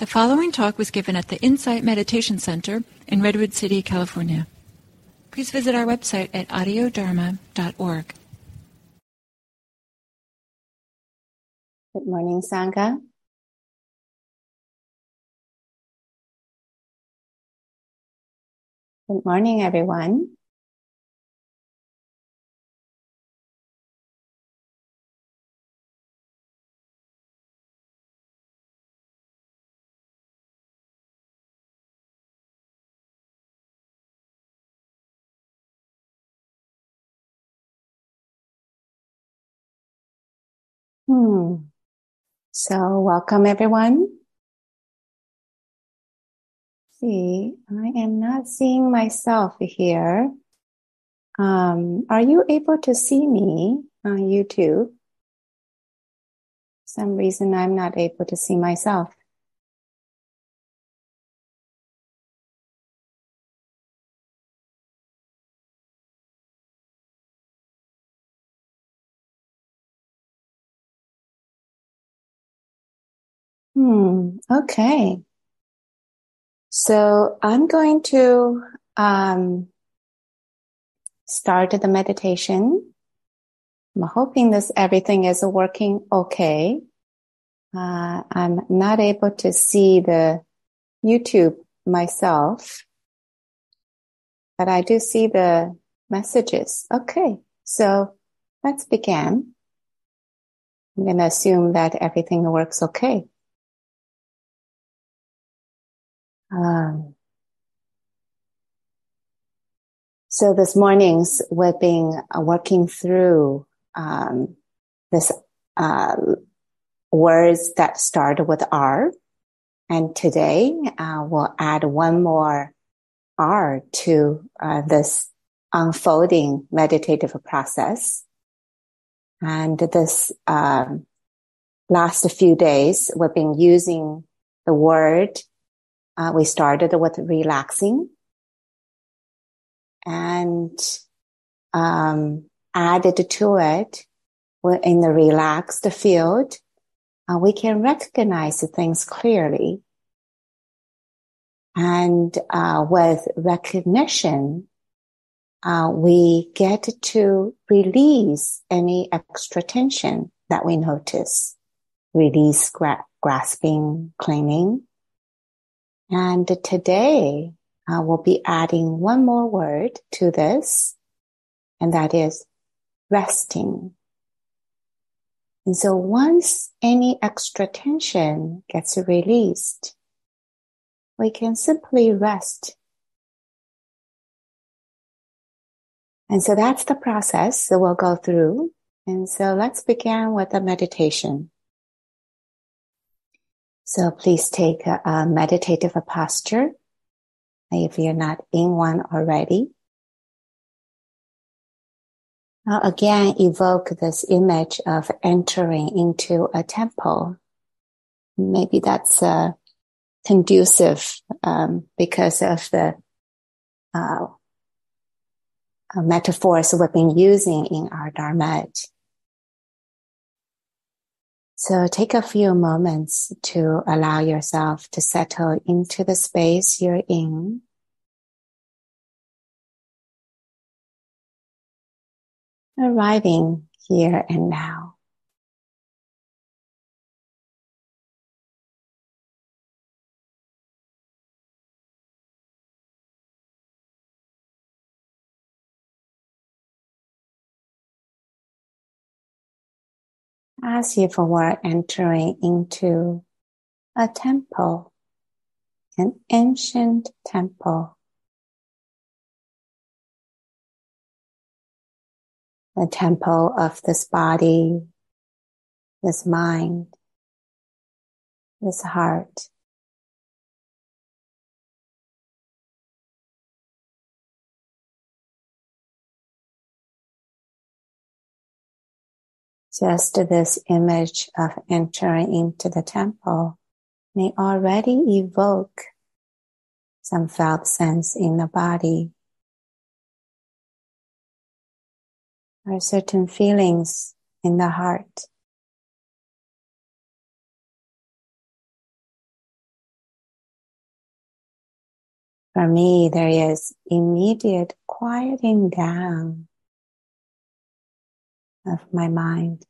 The following talk was given at the Insight Meditation Center in Redwood City, California. Please visit our website at audiodharma.org. Good morning, Sangha. Good morning, everyone. So welcome everyone. See, I am not seeing myself here. Um, are you able to see me on YouTube? some reason I'm not able to see myself. Okay. So I'm going to um, start the meditation. I'm hoping this everything is working okay. Uh, I'm not able to see the YouTube myself, but I do see the messages. Okay, so let's begin. I'm going to assume that everything works okay. Um, so this morning's we've been uh, working through um, this uh, words that start with R, and today uh, we'll add one more R to uh, this unfolding meditative process. And this um, last few days, we've been using the word uh, we started with relaxing and um, added to it in the relaxed field, uh, we can recognize things clearly. And uh, with recognition, uh, we get to release any extra tension that we notice, release gra- grasping, clinging, and today uh, we'll be adding one more word to this, and that is resting. And so once any extra tension gets released, we can simply rest. And so that's the process that we'll go through. And so let's begin with a meditation. So please take a, a meditative posture if you're not in one already. Now again, evoke this image of entering into a temple. Maybe that's uh, conducive um, because of the uh, metaphors we've been using in our Dharma. So take a few moments to allow yourself to settle into the space you're in. Arriving here and now. As if we're entering into a temple, an ancient temple. The temple of this body, this mind, this heart. Just this image of entering into the temple may already evoke some felt sense in the body or certain feelings in the heart. For me, there is immediate quieting down of my mind.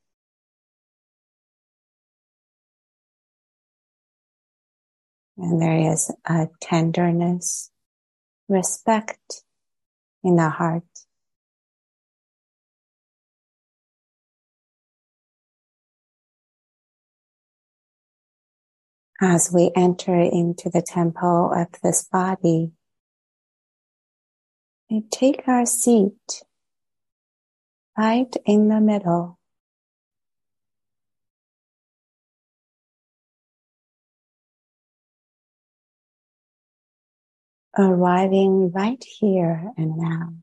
And there is a tenderness, respect in the heart. As we enter into the temple of this body, we take our seat right in the middle. Arriving right here and now.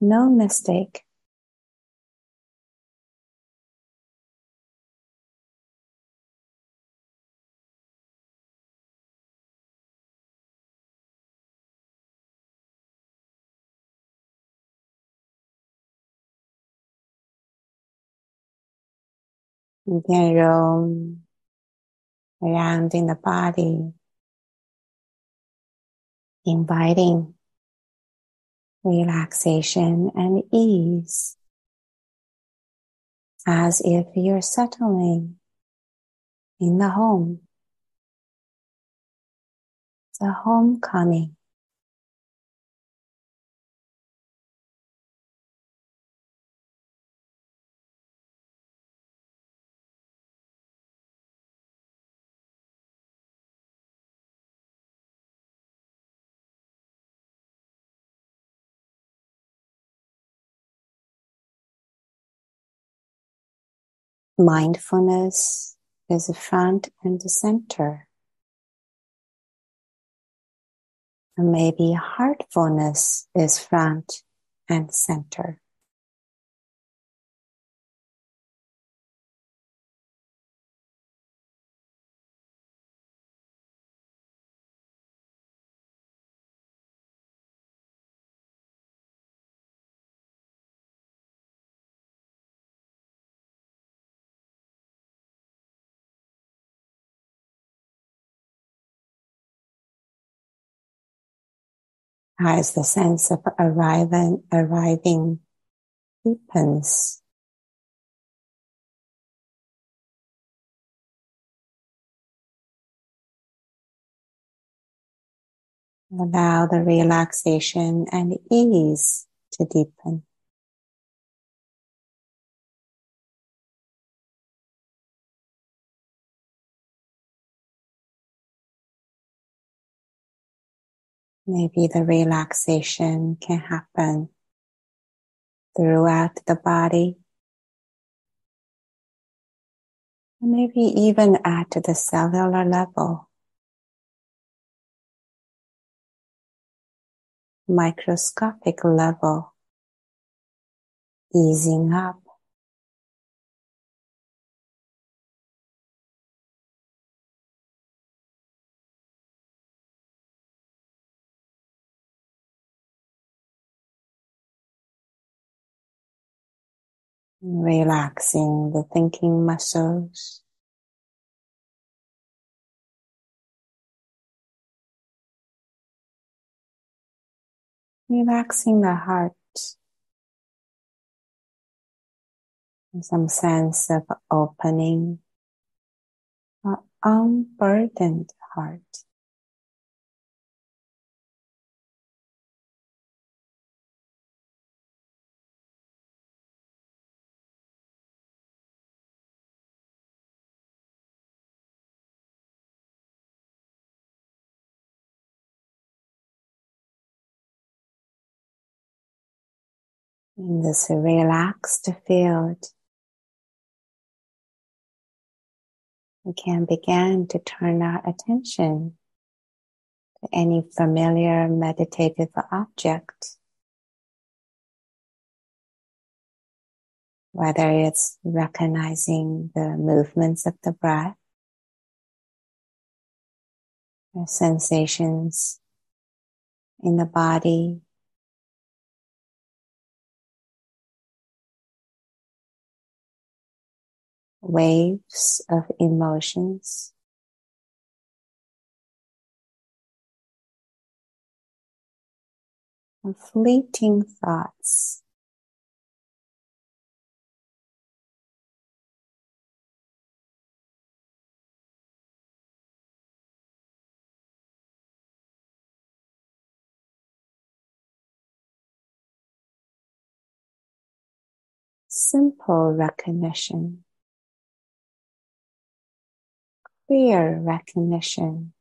No mistake. You can roam around in the body, inviting relaxation and ease as if you're settling in the home. the homecoming. Mindfulness is the front and the center. And maybe heartfulness is front and center. As the sense of arriving, arriving deepens. Allow the relaxation and ease to deepen. Maybe the relaxation can happen throughout the body. Maybe even at the cellular level. Microscopic level. Easing up. Relaxing the thinking muscles. Relaxing the heart. Some sense of opening, an unburdened heart. In this relaxed field, we can begin to turn our attention to any familiar meditative object, whether it's recognizing the movements of the breath, or sensations in the body, waves of emotions. fleeting thoughts. Simple recognition, clear recognition.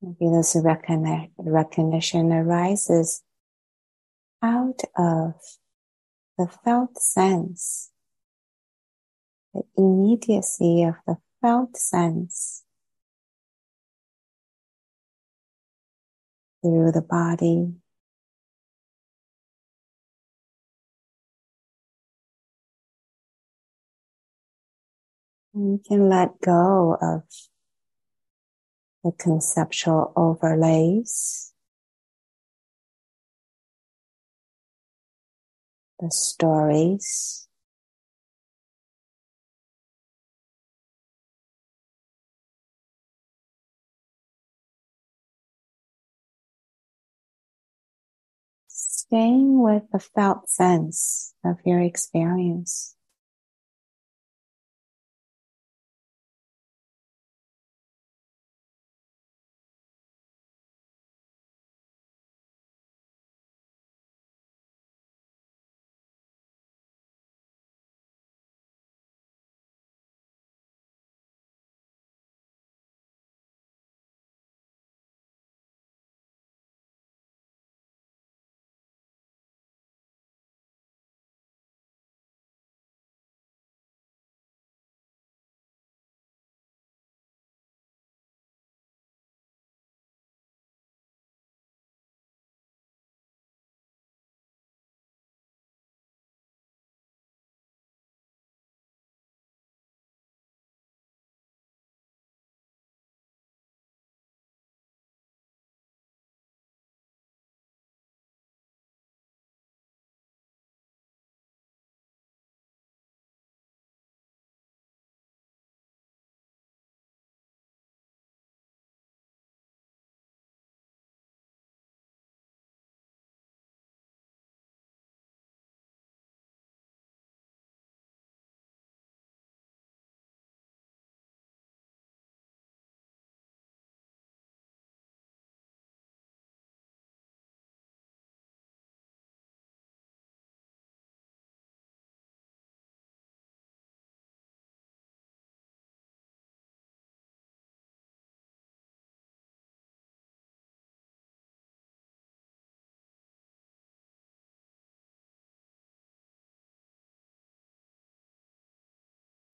Maybe this recognition arises out of the felt sense, the immediacy of the felt sense through the body. You can let go of the conceptual overlays, the stories, staying with the felt sense of your experience.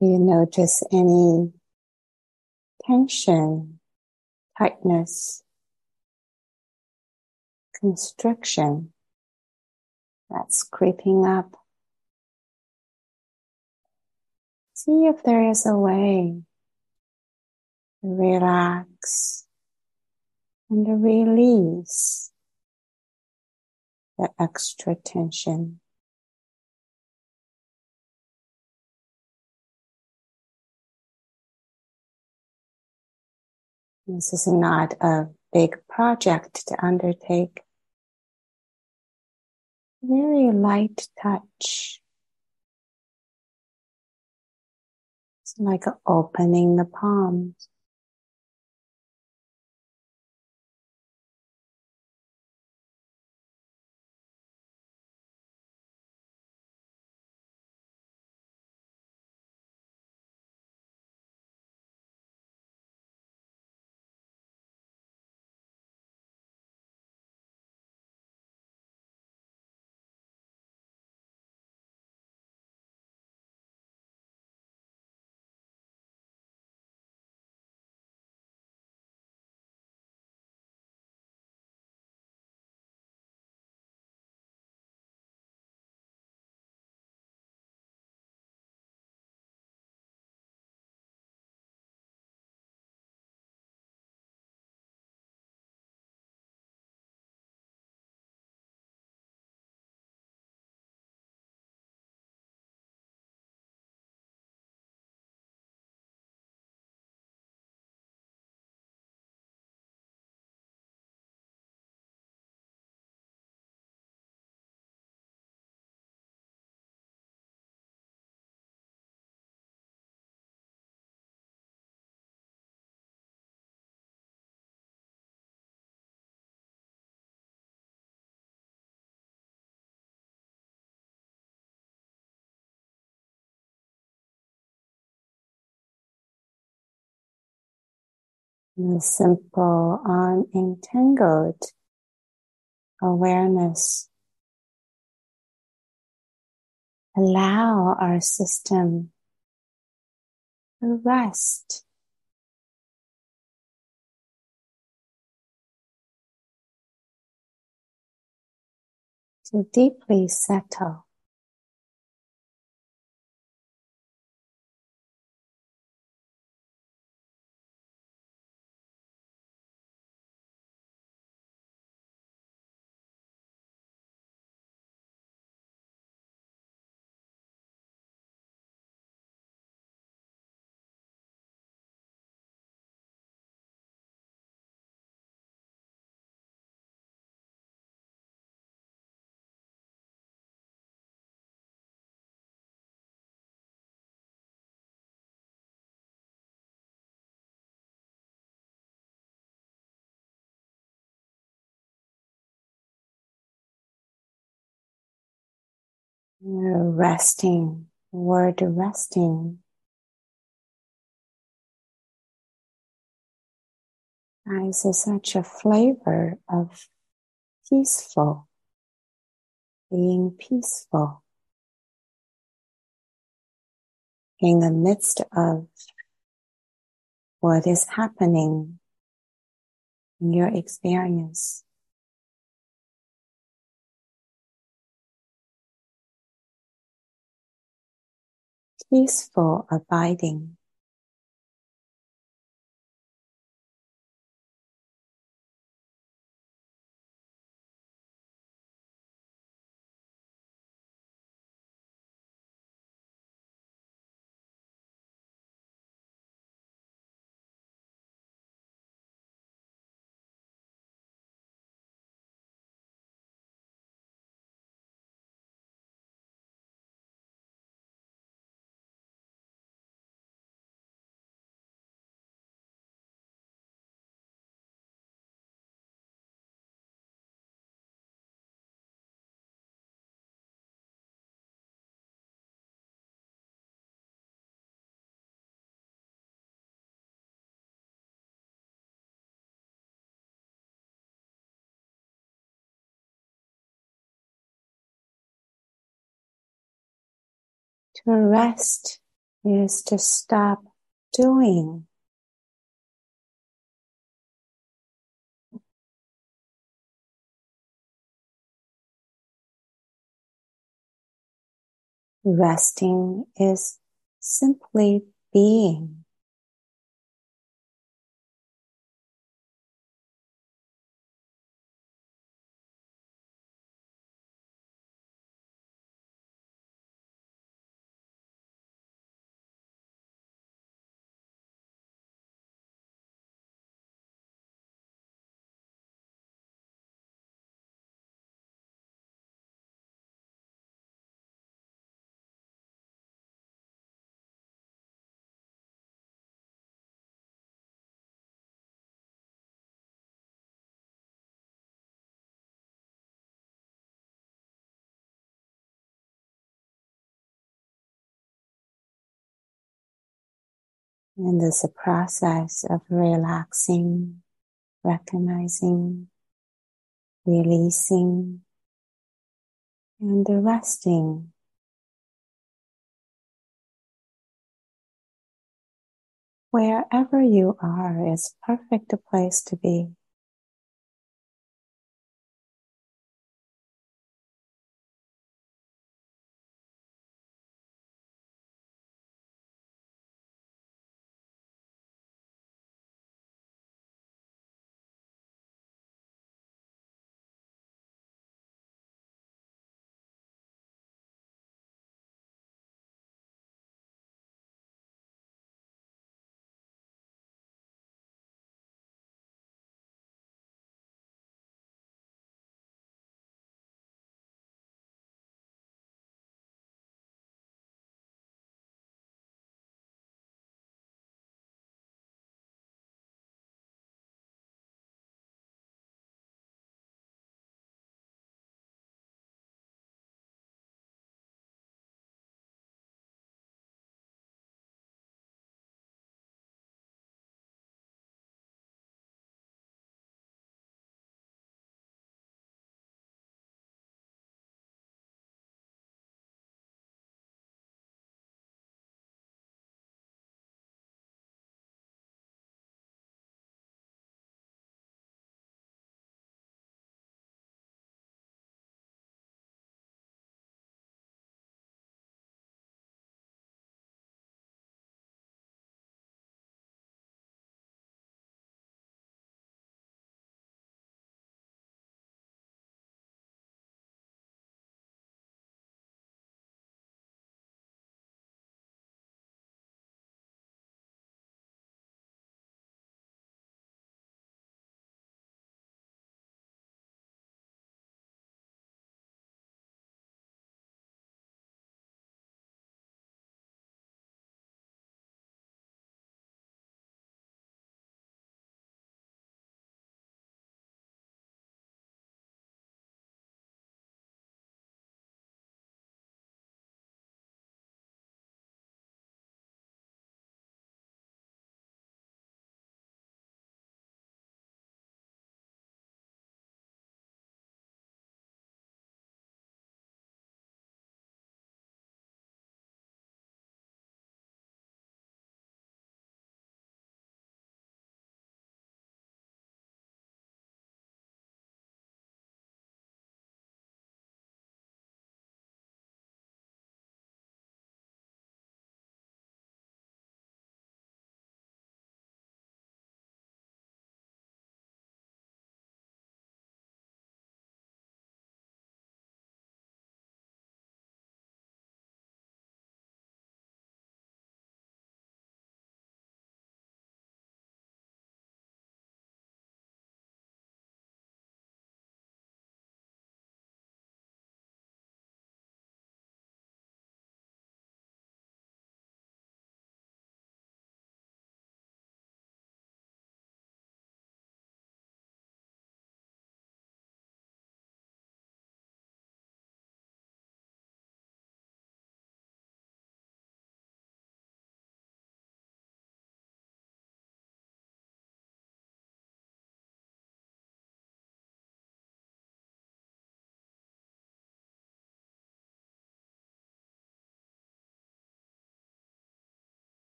You notice any tension, tightness, constriction that's creeping up. See if there is a way to relax and to release the extra tension. This is not a big project to undertake. Very light touch. It's like opening the palms. The simple, unentangled awareness. Allow our system to rest. To deeply settle. Resting, word resting. Has such a flavor of peaceful, being peaceful in the midst of what is happening in your experience. Peaceful abiding. To rest is to stop doing. Resting is simply being. And there's a process of relaxing, recognizing, releasing, and resting. Wherever you are is perfect a place to be.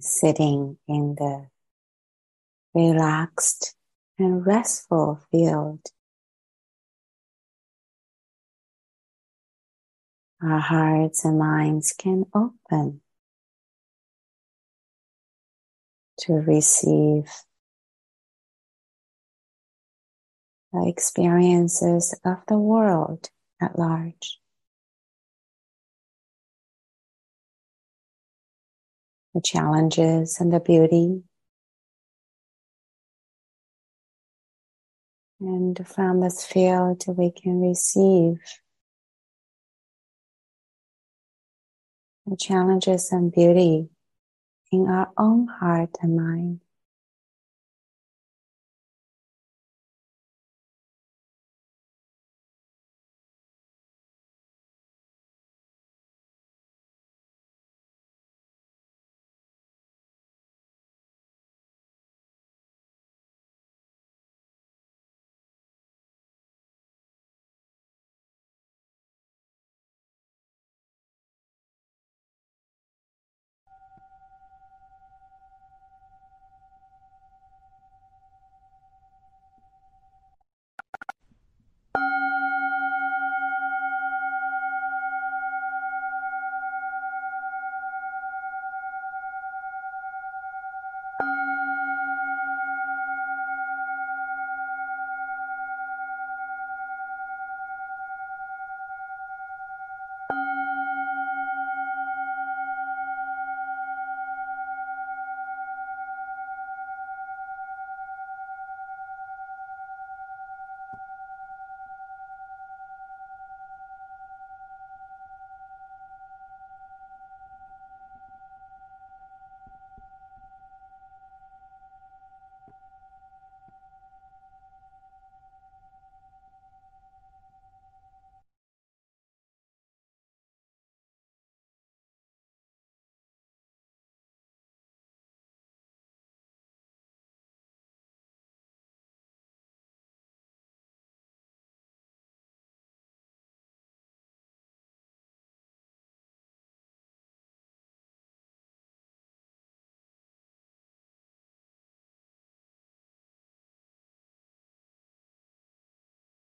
Sitting in the relaxed and restful field. Our hearts and minds can open to receive the experiences of the world at large. The challenges and the beauty. And from this field, we can receive the challenges and beauty in our own heart and mind.